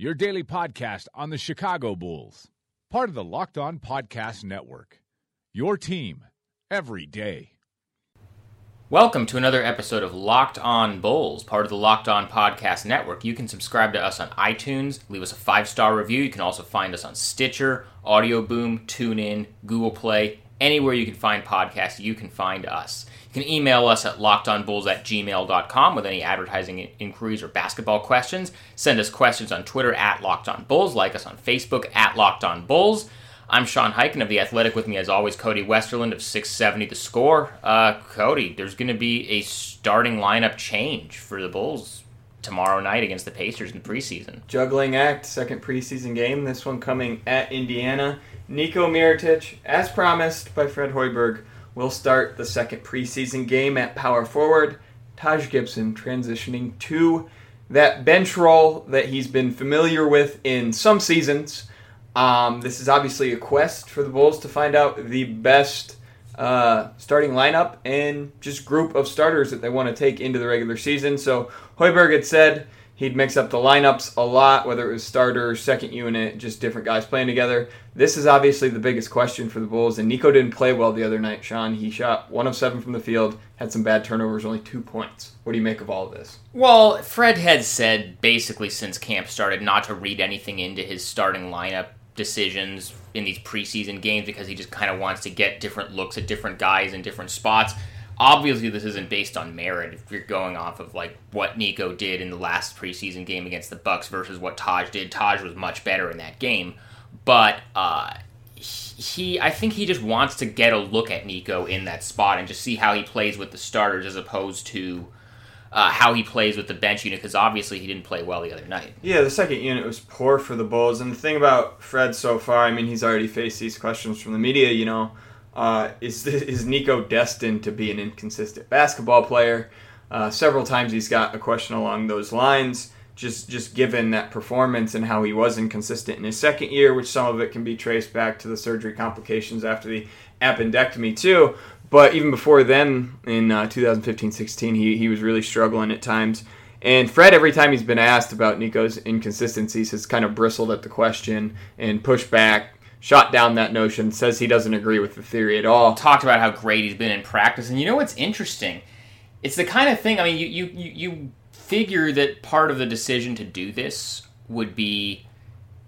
your daily podcast on the Chicago Bulls, part of the Locked On Podcast Network. Your team every day. Welcome to another episode of Locked On Bulls, part of the Locked On Podcast Network. You can subscribe to us on iTunes, leave us a five star review. You can also find us on Stitcher, Audio Boom, TuneIn, Google Play, anywhere you can find podcasts, you can find us. You can email us at lockedonbulls at gmail.com with any advertising inquiries or basketball questions. Send us questions on Twitter at lockedonbulls, like us on Facebook at lockedonbulls. I'm Sean Highkin of The Athletic. With me, as always, Cody Westerlund of 670 The Score. Uh, Cody, there's going to be a starting lineup change for the Bulls tomorrow night against the Pacers in the preseason. Juggling act, second preseason game. This one coming at Indiana. Nico Mirotic, as promised by Fred Hoiberg, will start the second preseason game at power forward. Taj Gibson transitioning to that bench role that he's been familiar with in some seasons um, this is obviously a quest for the Bulls to find out the best uh, starting lineup and just group of starters that they want to take into the regular season. So Hoiberg had said he'd mix up the lineups a lot, whether it was starter, second unit, just different guys playing together. This is obviously the biggest question for the Bulls, and Nico didn't play well the other night, Sean. He shot one of seven from the field, had some bad turnovers, only two points. What do you make of all of this? Well, Fred had said basically since camp started not to read anything into his starting lineup decisions in these preseason games because he just kind of wants to get different looks at different guys in different spots. Obviously, this isn't based on merit. If you're going off of like what Nico did in the last preseason game against the Bucks versus what Taj did, Taj was much better in that game. But uh, he, I think he just wants to get a look at Nico in that spot and just see how he plays with the starters as opposed to uh, how he plays with the bench unit because obviously he didn't play well the other night. Yeah, the second unit was poor for the Bulls. And the thing about Fred so far, I mean, he's already faced these questions from the media. You know, uh, is is Nico destined to be an inconsistent basketball player? Uh, several times he's got a question along those lines. Just just given that performance and how he was inconsistent in his second year, which some of it can be traced back to the surgery complications after the appendectomy too. But even before then, in 2015-16, uh, he, he was really struggling at times. And Fred, every time he's been asked about Nico's inconsistencies, has kind of bristled at the question and pushed back, shot down that notion, says he doesn't agree with the theory at all. Talked about how great he's been in practice. And you know what's interesting? It's the kind of thing, I mean, you, you, you, figure that part of the decision to do this would be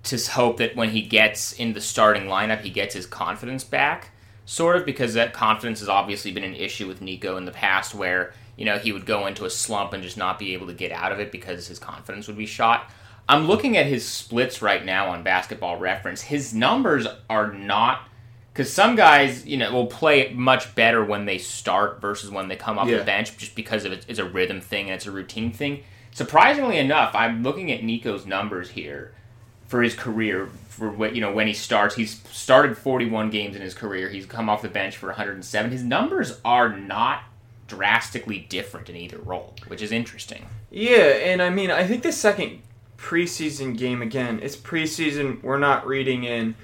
to hope that when he gets in the starting lineup, he gets his confidence back sort of because that confidence has obviously been an issue with Nico in the past where, you know, he would go into a slump and just not be able to get out of it because his confidence would be shot. I'm looking at his splits right now on basketball reference. His numbers are not because some guys, you know, will play much better when they start versus when they come off yeah. the bench just because of it, it's a rhythm thing and it's a routine thing. Surprisingly enough, I'm looking at Nico's numbers here for his career for what you know when he starts. He's started 41 games in his career. He's come off the bench for 107. His numbers are not drastically different in either role, which is interesting. Yeah, and I mean, I think the second preseason game again, it's preseason. We're not reading in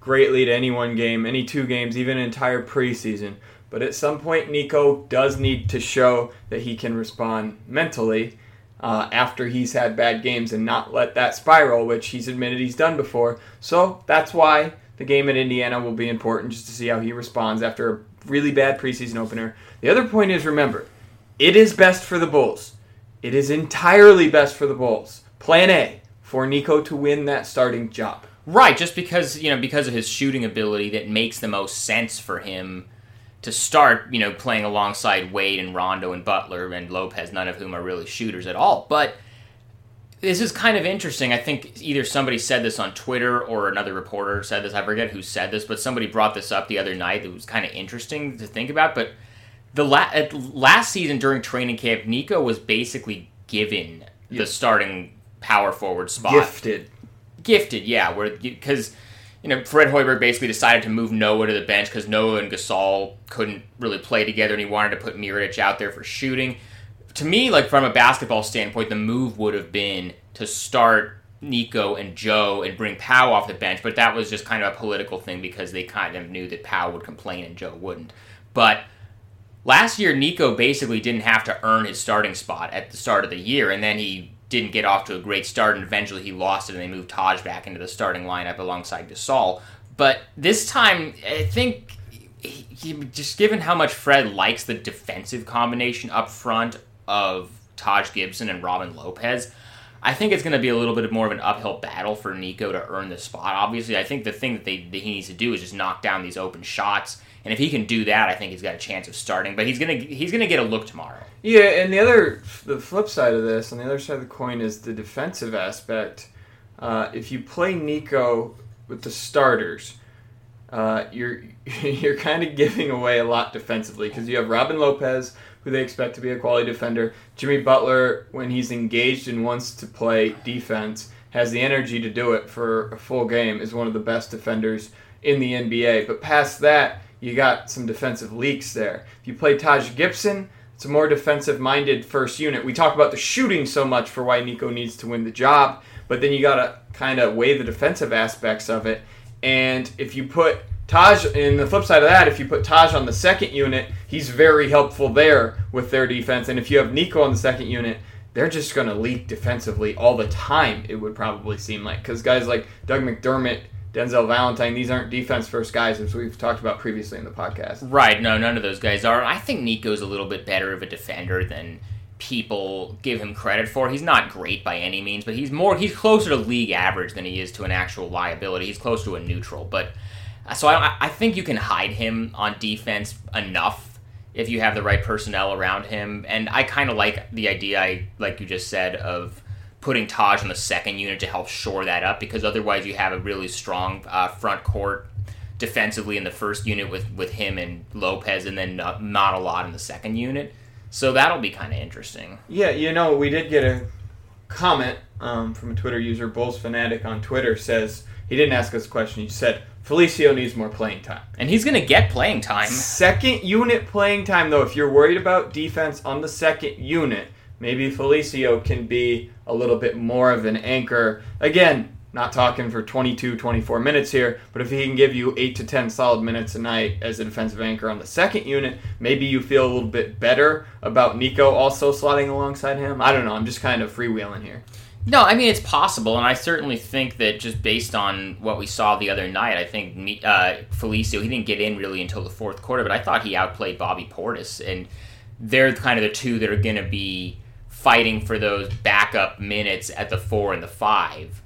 greatly to any one game, any two games, even an entire preseason. But at some point, Nico does need to show that he can respond mentally uh, after he's had bad games and not let that spiral, which he's admitted he's done before. So that's why the game in Indiana will be important just to see how he responds after a really bad preseason opener. The other point is remember, it is best for the Bulls. It is entirely best for the Bulls. Plan A for Nico to win that starting job. Right, just because, you know, because of his shooting ability that makes the most sense for him to start, you know, playing alongside Wade and Rondo and Butler and Lopez, none of whom are really shooters at all. But this is kind of interesting. I think either somebody said this on Twitter or another reporter said this. I forget who said this, but somebody brought this up the other night. It was kind of interesting to think about. But the la- uh, last season during training camp, Nico was basically given the starting power forward spot. Gifted gifted, yeah. Where because you know Fred Hoiberg basically decided to move Noah to the bench because Noah and Gasol couldn't really play together, and he wanted to put Mirotic out there for shooting. To me, like from a basketball standpoint, the move would have been to start Nico and Joe and bring Pau off the bench, but that was just kind of a political thing because they kind of knew that Pau would complain and Joe wouldn't. But last year, Nico basically didn't have to earn his starting spot at the start of the year, and then he didn't get off to a great start, and eventually he lost it, and they moved Taj back into the starting lineup alongside Gasol. But this time, I think, he, he, just given how much Fred likes the defensive combination up front of Taj Gibson and Robin Lopez, I think it's going to be a little bit more of an uphill battle for Nico to earn the spot. Obviously, I think the thing that, they, that he needs to do is just knock down these open shots and if he can do that, I think he's got a chance of starting. But he's gonna he's gonna get a look tomorrow. Yeah, and the other the flip side of this, on the other side of the coin, is the defensive aspect. Uh, if you play Nico with the starters, uh, you're you're kind of giving away a lot defensively because you have Robin Lopez, who they expect to be a quality defender. Jimmy Butler, when he's engaged and wants to play defense, has the energy to do it for a full game. Is one of the best defenders in the NBA. But past that, you got some defensive leaks there. If you play Taj Gibson, it's a more defensive minded first unit. We talk about the shooting so much for why Nico needs to win the job, but then you got to kind of weigh the defensive aspects of it. And if you put Taj, in the flip side of that, if you put Taj on the second unit, he's very helpful there with their defense. And if you have Nico on the second unit, they're just going to leak defensively all the time, it would probably seem like. Because guys like Doug McDermott Denzel Valentine, these aren't defense first guys, as we've talked about previously in the podcast. Right. No, none of those guys are. I think Nico's a little bit better of a defender than people give him credit for. He's not great by any means, but he's more he's closer to league average than he is to an actual liability. He's close to a neutral, but uh, so I, I think you can hide him on defense enough if you have the right personnel around him. And I kind of like the idea, I like you just said, of putting Taj on the second unit to help shore that up because otherwise you have a really strong uh, front court defensively in the first unit with, with him and Lopez and then not, not a lot in the second unit. So that'll be kind of interesting. Yeah, you know, we did get a comment um, from a Twitter user, Bulls Fanatic on Twitter, says he didn't ask us a question. He said Felicio needs more playing time, and he's going to get playing time. Second unit playing time, though. If you're worried about defense on the second unit, maybe Felicio can be a little bit more of an anchor. Again, not talking for 22, 24 minutes here, but if he can give you 8 to 10 solid minutes a night as a defensive anchor on the second unit, maybe you feel a little bit better about Nico also slotting alongside him. I don't know. I'm just kind of freewheeling here. No, I mean it's possible, and I certainly think that just based on what we saw the other night, I think uh, Felicio he didn't get in really until the fourth quarter, but I thought he outplayed Bobby Portis, and they're kind of the two that are going to be fighting for those backup minutes at the four and the five.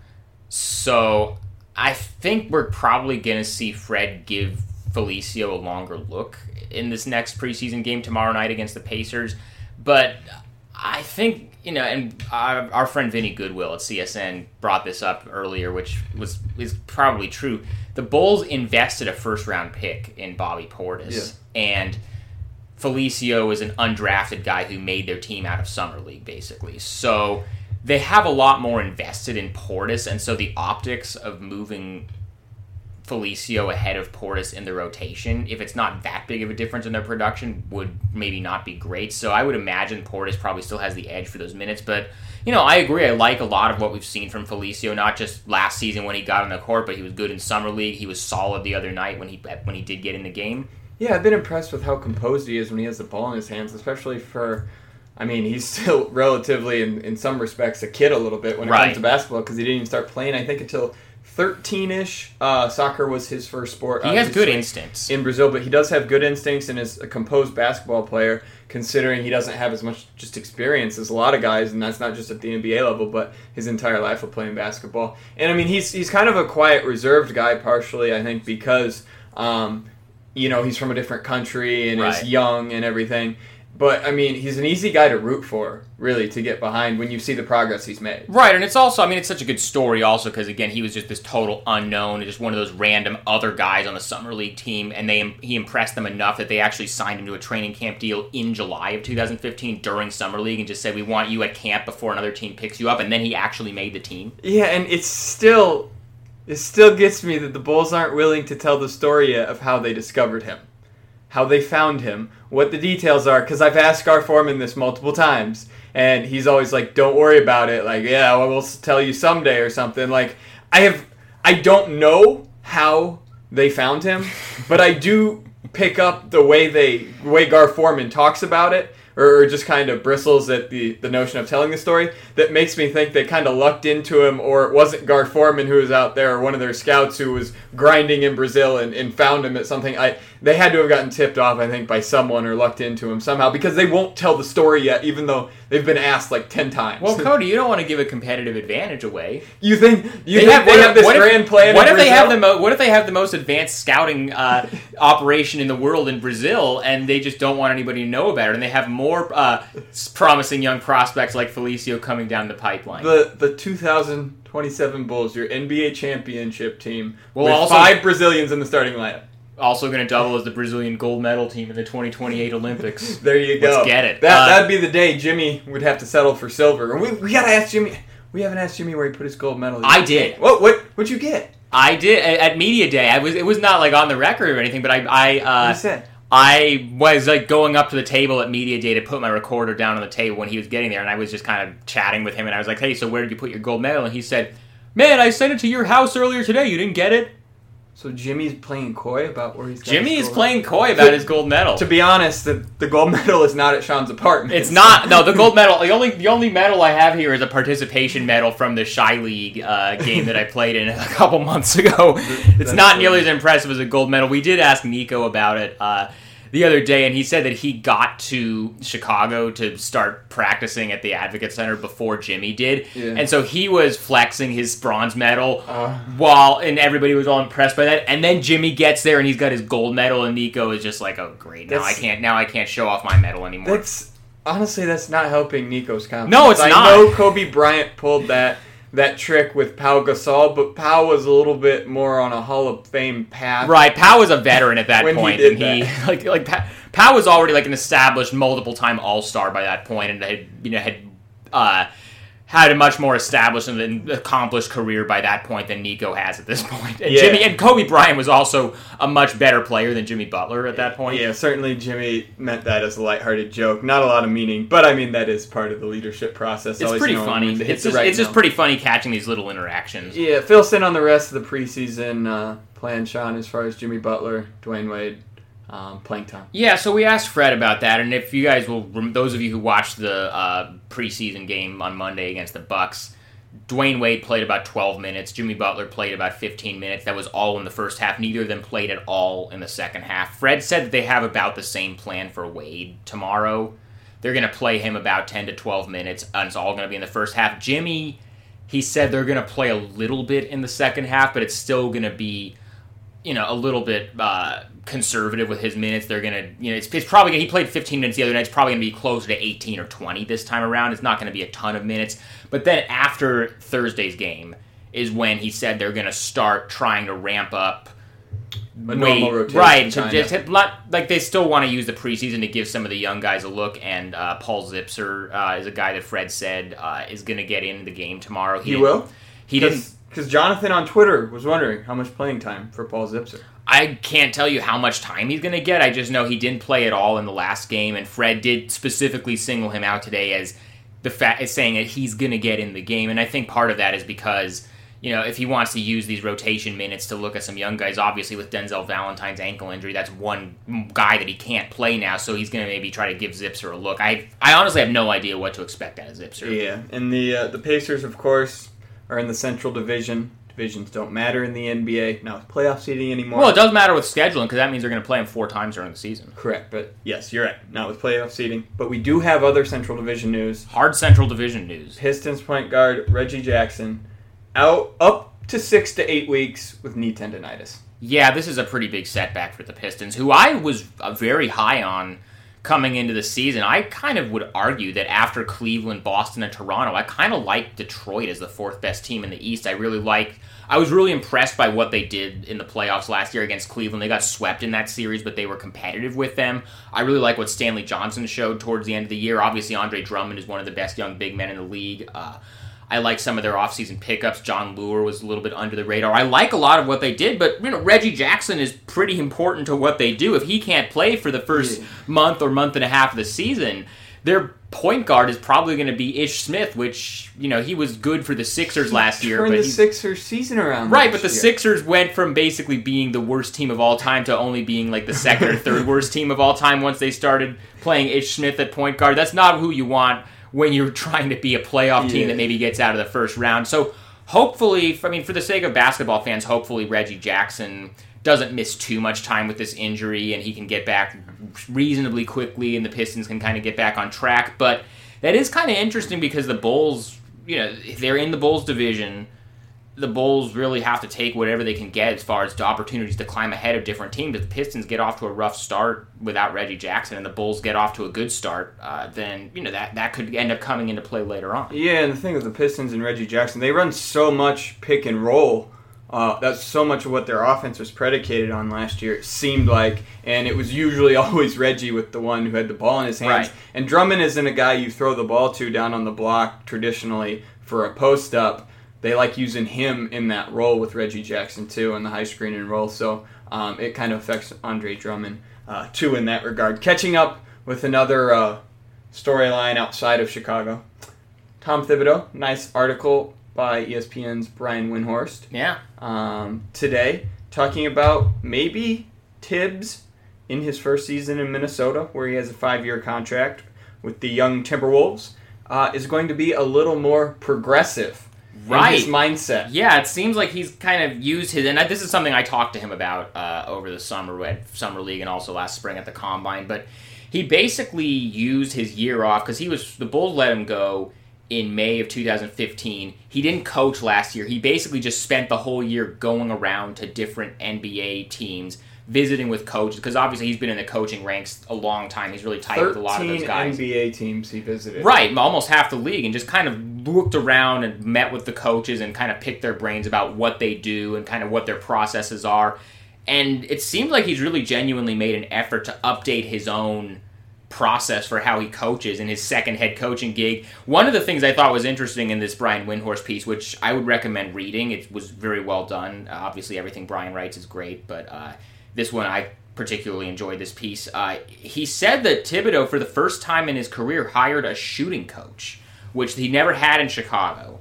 So I think we're probably going to see Fred give Felicio a longer look in this next preseason game tomorrow night against the Pacers. But I think, you know, and our, our friend Vinny Goodwill at CSN brought this up earlier, which was is probably true. The Bulls invested a first round pick in Bobby Portis. Yeah. And Felicio is an undrafted guy who made their team out of summer league, basically. So they have a lot more invested in Portis, and so the optics of moving Felicio ahead of Portis in the rotation, if it's not that big of a difference in their production, would maybe not be great. So I would imagine Portis probably still has the edge for those minutes. But, you know, I agree. I like a lot of what we've seen from Felicio, not just last season when he got on the court, but he was good in Summer League. He was solid the other night when he when he did get in the game. Yeah, I've been impressed with how composed he is when he has the ball in his hands, especially for. I mean, he's still relatively, in, in some respects, a kid a little bit when it right. comes to basketball because he didn't even start playing, I think, until 13 ish. Uh, soccer was his first sport. He has good instincts. In Brazil, but he does have good instincts and is a composed basketball player, considering he doesn't have as much just experience as a lot of guys, and that's not just at the NBA level, but his entire life of playing basketball. And I mean, he's, he's kind of a quiet, reserved guy, partially, I think, because. Um, you know he's from a different country and right. is young and everything but I mean, he's an easy guy to root for, really, to get behind when you see the progress he's made. Right, and it's also, I mean, it's such a good story also because again, he was just this total unknown, just one of those random other guys on the summer league team, and they he impressed them enough that they actually signed him to a training camp deal in July of 2015 during summer league, and just said we want you at camp before another team picks you up, and then he actually made the team. Yeah, and it's still, it still gets me that the Bulls aren't willing to tell the story yet of how they discovered him, how they found him, what the details are. Because I've asked Gar Forman this multiple times, and he's always like, "Don't worry about it." Like, yeah, well, we'll tell you someday or something. Like, I have, I don't know how they found him, but I do pick up the way they, way Gar Forman talks about it or just kind of bristles at the, the notion of telling the story that makes me think they kind of lucked into him or it wasn't Gar Forman who was out there or one of their scouts who was grinding in Brazil and, and found him at something. I They had to have gotten tipped off, I think, by someone or lucked into him somehow because they won't tell the story yet, even though they've been asked like 10 times. Well, Cody, you don't want to give a competitive advantage away. you think, you They think have, they what have this if- grand plan What if they have the mo- What if they have the most advanced scouting uh, operation in the world in Brazil, and they just don't want anybody to know about it, and they have more uh, promising young prospects like Felicio coming down the pipeline? the the 2027 Bulls, your NBA championship team, Well, with also- five Brazilians in the starting lineup. also going to double as the Brazilian gold medal team in the 2028 Olympics. There you go. Let's get it. That Uh, that'd be the day Jimmy would have to settle for silver. We, we gotta ask Jimmy. We haven't asked Jimmy where he put his gold medal. I did. What what what'd you get? I did at at media day. I was it was not like on the record or anything, but I I What uh? I was like going up to the table at media day to put my recorder down on the table when he was getting there, and I was just kind of chatting with him, and I was like, "Hey, so where did you put your gold medal?" And he said, "Man, I sent it to your house earlier today. You didn't get it." So Jimmy's playing coy about where he's. Jimmy is playing coy about his gold medal. To be honest, the, the gold medal is not at Sean's apartment. It's not no the gold medal. The only the only medal I have here is a participation medal from the Chi League uh, game that I played in a couple months ago. It's That's not nearly as impressive as a gold medal. We did ask Nico about it uh, the other day, and he said that he got to Chicago to start practicing at the Advocate Center before Jimmy did, Yeah. and so he was flexing his bronze medal Uh. while and everybody was all impressed by that. And then Jimmy gets there and he's got his gold medal, and Nico is just like, "Oh great, now I can't now I can't show off my medal anymore." That's honestly that's not helping Nico's confidence. No, it's I not. know Kobe Bryant pulled that that trick with Pau Gasol, but Pau was a little bit more on a Hall of Fame path. Right, Powell was a veteran at that he point, did and he like like Pa- Powell was already like an established multiple time All Star by that point, and had you know had uh, had a much more established and accomplished career by that point than Nico has at this point. And Yeah. Jimmy and Kobe Bryant was also a much better player than Jimmy Butler at that point. Yeah, certainly Jimmy meant that as a lighthearted joke. Not a lot of meaning, but I mean that is part of the leadership process. It's pretty funny. when to hit It's just, right it's just pretty funny catching these little interactions. Yeah, fill in on the rest of the preseason uh, plan, Sean, as far as Jimmy Butler, Dwyane Wade, um, playing time. Yeah, so we asked Fred about that, and if you guys will, those of you who watched the uh, preseason game on Monday against the Bucks, Dwyane Wade played about 12 minutes. Jimmy Butler played about 15 minutes. That was all in the first half. Neither of them played at all in the second half. Fred said that they have about the same plan for Wade tomorrow. They're going to play him about 10 to 12 minutes, and it's all going to be in the first half. Jimmy, he said they're going to play a little bit in the second half, but it's still going to be you know, a little bit uh, conservative with his minutes. They're gonna, you know, it's, it's probably gonna, he played 15 minutes the other night. It's probably gonna be closer to 18 or 20 this time around. It's not gonna be a ton of minutes. But then after Thursday's game is when he said they're gonna start trying to ramp up. A normal rotation, right? So kinda. just not, like they still want to use the preseason to give some of the young guys a look. And uh, Paul Zipser uh, is a guy that Fred said uh, is going to get in the game tomorrow. He didn't- will? He didn't. Because Jonathan on Twitter was wondering how much playing time for Paul Zipser. I can't tell you how much time he's going to get. I just know he didn't play at all in the last game, and Fred did specifically single him out today as the fact as saying that he's going to get in the game. And I think part of that is because you know if he wants to use these rotation minutes to look at some young guys, obviously with Denzel Valentine's ankle injury, that's one guy that he can't play now. So he's going to maybe try to give Zipser a look. I I honestly have no idea what to expect out of Zipser. Yeah, and the uh, the Pacers, of course, are in the Central Division. Divisions don't matter in the NBA. Now, it's playoff seeding anymore. Well, it does matter with scheduling because that means they're going to play them four times during the season. Correct, but yes, you're right. Not with playoff seeding. But we do have other Central Division news. Hard Central Division news. Pistons point guard Reggie Jackson out up to six to eight weeks with knee tendonitis. Yeah, this is a pretty big setback for the Pistons, who I was uh, very high on coming into the season. I kind of would argue that after Cleveland, Boston, and Toronto, I kind of like Detroit as the fourth best team in the East. I really like. I was really impressed by what they did in the playoffs last year against Cleveland. They got swept in that series, but they were competitive with them. I really like what Stanley Johnson showed towards the end of the year. Obviously, Andre Drummond is one of the best young big men in the league. Uh, I like some of their offseason pickups. Jon Leuer was a little bit under the radar. I like a lot of what they did, but you know Reggie Jackson is pretty important to what they do. If he can't play for the first yeah. month or month and a half of the season, their point guard is probably going to be Ish Smith, which you know he was good for the Sixers last year. But the Sixers season around, right? But the year. Sixers went from basically being the worst team of all time to only being like the second or third worst team of all time once they started playing Ish Smith at point guard. That's not who you want when you're trying to be a playoff team yeah. that maybe gets out of the first round. So hopefully, I mean, for the sake of basketball fans, hopefully Reggie Jackson doesn't miss too much time with this injury and he can get back reasonably quickly and the Pistons can kind of get back on track. But that is kind of interesting because the Bulls, you know, they're in the Bulls division the Bulls really have to take whatever they can get as far as the opportunities to climb ahead of different teams. If the Pistons get off to a rough start without Reggie Jackson, and the Bulls get off to a good start, uh, then you know that that could end up coming into play later on. Yeah, and the thing with the Pistons and Reggie Jackson, they run so much pick and roll. Uh, that's so much of what their offense was predicated on last year. It seemed like, and it was usually always Reggie with the one who had the ball in his hands. Right. And Drummond isn't a guy you throw the ball to down on the block traditionally for a post up they like using him in that role with Reggie Jackson too in the high screen and roll. So um, it kind of affects Andre Drummond uh, too in that regard. Catching up with another uh, storyline outside of Chicago. Tom Thibodeau, nice article by ESPN's Brian Windhorst. Yeah. Um, today, talking about maybe Thibs in his first season in Minnesota, where he has a five-year contract with the young Timberwolves, uh, is going to be a little more progressive right his mindset. Yeah, it seems like he's kind of used his, and this is something I talked to him about uh, over the summer at summer league and also last spring at the combine. But he basically used his year off because he was the Bulls let him go in May of 2015. He didn't coach last year. He basically just spent the whole year going around to different NBA teams visiting with coaches because obviously he's been in the coaching ranks a long time. He's really tight with a lot of those guys. NBA teams he visited. Right, almost half the league, and just kind of looked around and met with the coaches and kind of picked their brains about what they do and kind of what their processes are. And it seemed like he's really genuinely made an effort to update his own process for how he coaches in his second head coaching gig. One of the things I thought was interesting in this Brian Windhorst piece, which I would recommend reading, it was very well done. Uh, obviously, everything Brian writes is great, but uh, this one I particularly enjoyed this piece. Uh, he said that Thibodeau, for the first time in his career, hired a shooting coach, which he never had in Chicago,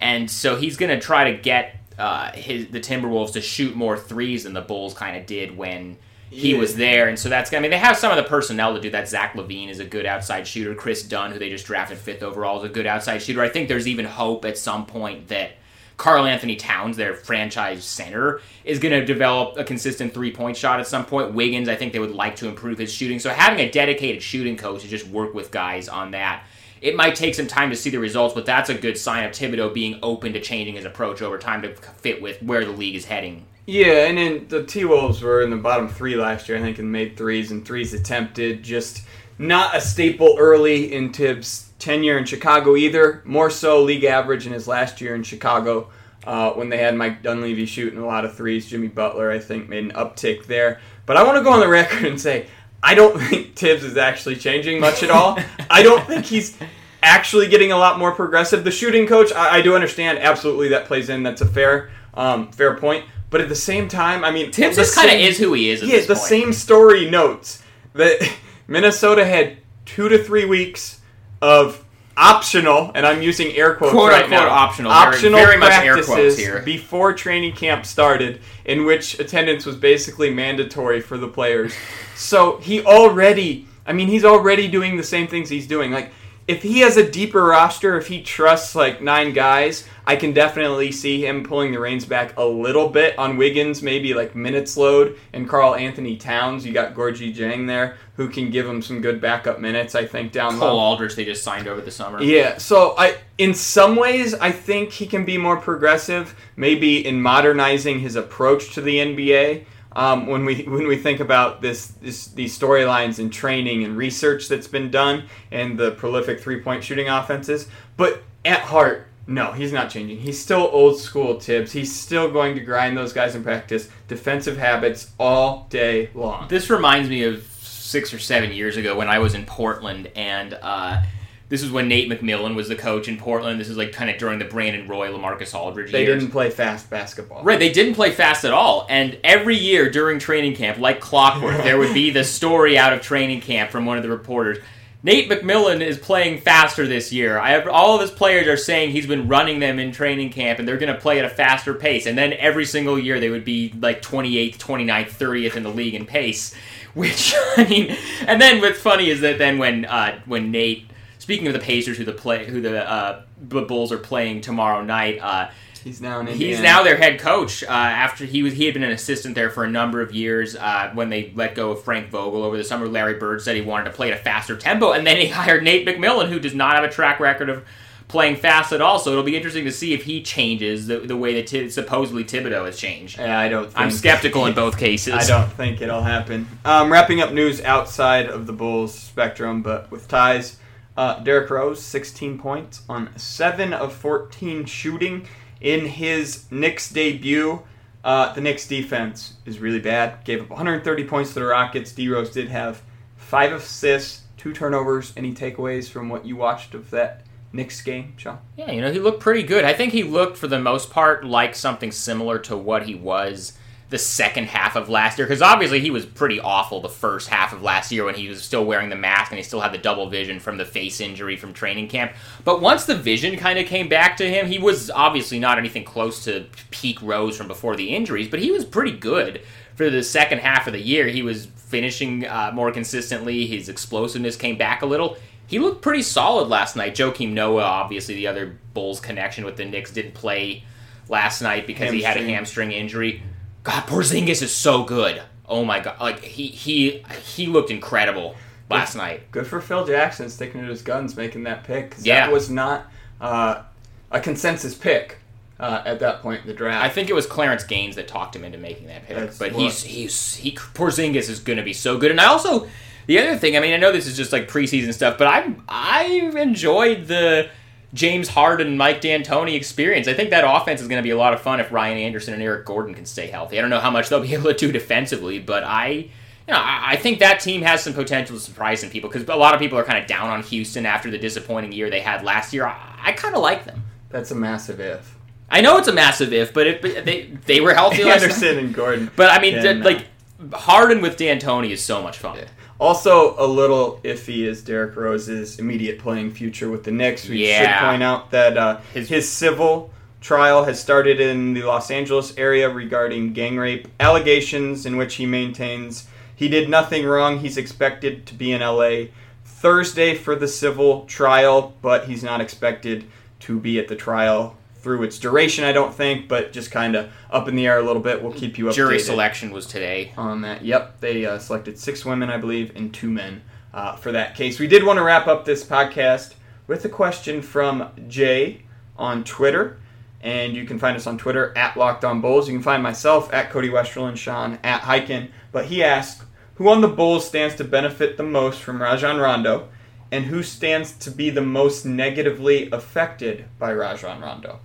and so he's going to try to get uh, his the Timberwolves to shoot more threes than the Bulls kind of did when he yeah. was there. And so that's I mean they have some of the personnel to do that. Zach LaVine is a good outside shooter. Kris Dunn, who they just drafted fifth overall, is a good outside shooter. I think there's even hope at some point that Karl-Anthony Towns, their franchise center, is going to develop a consistent three point shot at some point. Wiggins, I think they would like to improve his shooting. So having a dedicated shooting coach to just work with guys on that. It might take some time to see the results, but that's a good sign of Thibodeau being open to changing his approach over time to fit with where the league is heading. Yeah, and then the T Wolves were in the bottom three last year, I think, and made threes and threes attempted. Just not a staple early in Thibs' tenure in Chicago either. More so league average in his last year in Chicago uh, when they had Mike Dunleavy shooting a lot of threes. Jimmy Butler, I think, made an uptick there. But I want to go on the record and say I don't think Thibs is actually changing much at all. I don't think he's actually getting a lot more progressive. The shooting coach, I, I do understand absolutely that plays in. That's a fair um, fair point. But at the same time, I mean, Thibs just kind of is who he is. yeah, the point. same story notes that Minnesota had two to three weeks of optional, and I'm using air quotes quote right unquote now, optional, optional very, very practices here. before training camp started, in which attendance was basically mandatory for the players. so he already, I mean, he's already doing the same things he's doing. Like if he has a deeper roster, if he trusts like nine guys, I can definitely see him pulling the reins back a little bit on Wiggins, maybe like minutes load, and Karl-Anthony Towns. You got Gorgui Dieng there, who can give him some good backup minutes. I think down Cole low. Aldrich they just signed over the summer. Yeah, so I in some ways I think he can be more progressive, maybe in modernizing his approach to the NBA. Um, when we when we think about this, this these storylines and training and research that's been done and the prolific three point shooting offenses. But at heart, no, he's not changing. He's still old school Thibs. He's still going to grind those guys in practice, defensive habits all day long. This reminds me of six or seven years ago when I was in Portland, and uh, this is when Nate McMillan was the coach in Portland. This is like kind of during the Brandon Roy, Lamarcus Aldridge They years. didn't play fast basketball. Right, they didn't play fast at all. And every year during training camp, like clockwork, there would be the story out of training camp from one of the reporters. Nate McMillan is playing faster this year. I have, all of his players are saying he's been running them in training camp and they're going to play at a faster pace. And then every single year they would be like 28th, 29th, 30th in the league in pace. Which, I mean, and then what's funny is that then when uh, when Nate, speaking of the Pacers who the play who the uh, Bulls are playing tomorrow night, uh, He's now in He's now their head coach. Uh, after he was, he had been an assistant there for a number of years. Uh, when they let go of Frank Vogel over the summer, Larry Bird said he wanted to play at a faster tempo, and then he hired Nate McMillan, who does not have a track record of playing fast at all. So it'll be interesting to see if he changes the, the way that T- supposedly Thibodeau has changed. Yeah, I don't. Think, I'm skeptical in both cases. I don't think it'll happen. Um, wrapping up news outside of the Bulls spectrum, but with ties. Uh, Derrick Rose, 16 points on 7 of 14 shooting in his Knicks debut. Uh, the Knicks defense is really bad. Gave up 130 points to the Rockets. D Rose did have 5 assists, 2 turnovers. Any takeaways from what you watched of that Knicks game, Sean? Yeah, you know, he looked pretty good. I think he looked, for the most part, like something similar to what he was the second half of last year. Because obviously he was pretty awful the first half of last year when he was still wearing the mask and he still had the double vision from the face injury from training camp. But once the vision kind of came back to him, he was obviously not anything close to peak Rose from before the injuries, but he was pretty good for the second half of the year. He was finishing uh, more consistently, his explosiveness came back a little he looked pretty solid last night. Joakim Noah, obviously the other Bulls connection with the Knicks, didn't play last night because he had a Hamstring. hamstring injury. God, Porzingis is so good. Oh my god, like he he he looked incredible last night. Good for Phil Jackson sticking to his guns, making that pick. Yeah. That was not uh, a consensus pick uh, at that point in the draft. I think it was Clarence Gaines that talked him into making that pick. That's but what- he's he's he Porzingis is going to be so good. And I also the other thing, I mean, I know this is just like preseason stuff, but I I enjoyed the James Harden, Mike D'Antoni experience. I think that offense is going to be a lot of fun if Ryan Anderson and Eric Gordon can stay healthy. I don't know how much they'll be able to do defensively, but I. You know, I I think that team has some potential to surprise some people because a lot of people are kind of down on Houston after the disappointing year they had last year. I, I kind of like them. That's a massive if. I know it's a massive if, but it, but they they were healthy last. Anderson and Gordon. But I mean, Yeah, no. like Harden with D'Antoni is so much fun. Yeah. Also, a little iffy is Derrick Rose's immediate playing future with the Knicks. We Yeah. should point out that uh, His- his, civil trial has started in the Los Angeles area regarding gang rape allegations, in which he maintains he did nothing wrong. He's expected to be in LA Thursday for the civil trial, but he's not expected to be at the trial through its duration, I don't think, but just kind of up in the air a little bit. We'll keep you updated Jury selection was today. on that. Yep, they uh, selected six women, I believe, and two men uh, for that case. We did want to wrap up this podcast with a question from Jay on Twitter. And you can find us on Twitter at Locked On Bulls. You can find myself at Cody Westerlund, Sean at Highkin. But he asked, who on the Bulls stands to benefit the most from Rajon Rondo, and who stands to be the most negatively affected by Rajon Rondo?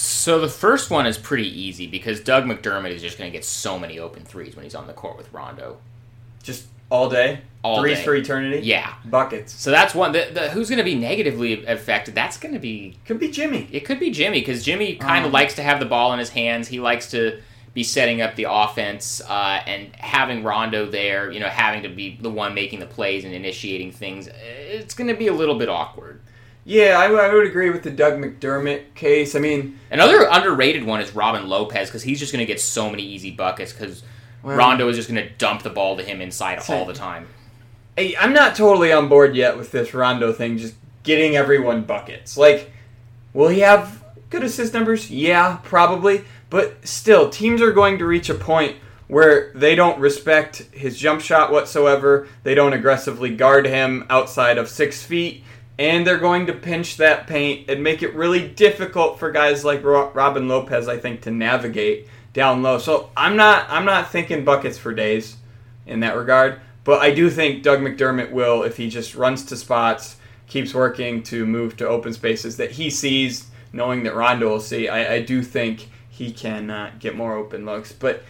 So the first one is pretty easy because Doug McDermott is just going to get so many open threes when he's on the court with Rondo. Just all day? All Threes day. for eternity? Yeah. Buckets. So that's one. The, the, who's going to be negatively affected? That's going to be. Could be Jimmy. It could be Jimmy because Jimmy kind of Um, likes to have the ball in his hands. He likes to be setting up the offense uh, and having Rondo there. You know, having to be the one making the plays and initiating things. It's going to be a little bit awkward. Yeah, I, I would agree with the Doug McDermott case. I mean, Another underrated one is Robin Lopez because he's just going to get so many easy buckets because Well- Rondo is just going to dump the ball to him inside all the time. hey, I'm not totally on board yet with this Rondo thing, just getting everyone buckets. Like, will he have good assist numbers? Yeah, probably. But still, teams are going to reach a point where they don't respect his jump shot whatsoever. They don't aggressively guard him outside of six feet. And they're going to pinch that paint and make it really difficult for guys like Robin Lopez, I think, to navigate down low. So I'm not I'm not thinking buckets for days in that regard. But I do think Doug McDermott will, if he just runs to spots, keeps working to move to open spaces that he sees, knowing that Rondo will see. I, I do think he can uh, get more open looks. But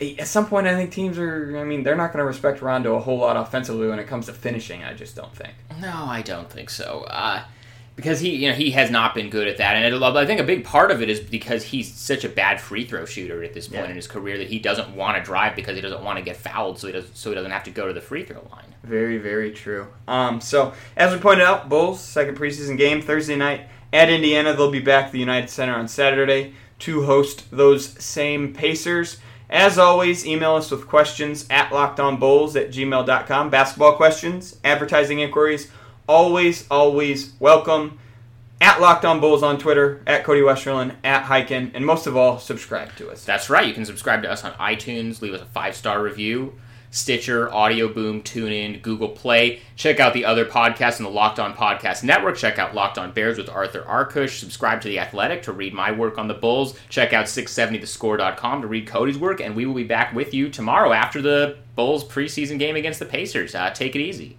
at some point, I think teams are. I mean, they're not going to respect Rondo a whole lot offensively when it comes to finishing. I just don't think. No, I don't think so. Uh, because he, you know, he has not been good at that, and it, I think a big part of it is because he's such a bad free throw shooter at this point yeah. in his career that he doesn't want to drive because he doesn't want to get fouled, so he does, so he doesn't have to go to the free throw line. Very, very true. Um, so as we pointed out, Bulls second preseason game Thursday night at Indiana. They'll be back at the United Center on Saturday to host those same Pacers. As always, email us with questions at lockedonbulls at gmail.com. Basketball questions, advertising inquiries always, always welcome. At Locked On Bulls on Twitter, at Cody Westerlund, at Highkin, and most of all, subscribe to us. That's right. You can subscribe to us on iTunes, leave us a five star review, Stitcher, Audio Boom, TuneIn, Google Play. Check out the other podcasts in the Locked On Podcast Network. Check out Locked On Bears with Arthur Arkush. Subscribe to The Athletic to read my work on the Bulls. Check out 670thescore.com to read Cody's work, and we will be back with you tomorrow after the Bulls preseason game against the Pacers. Uh, take it easy.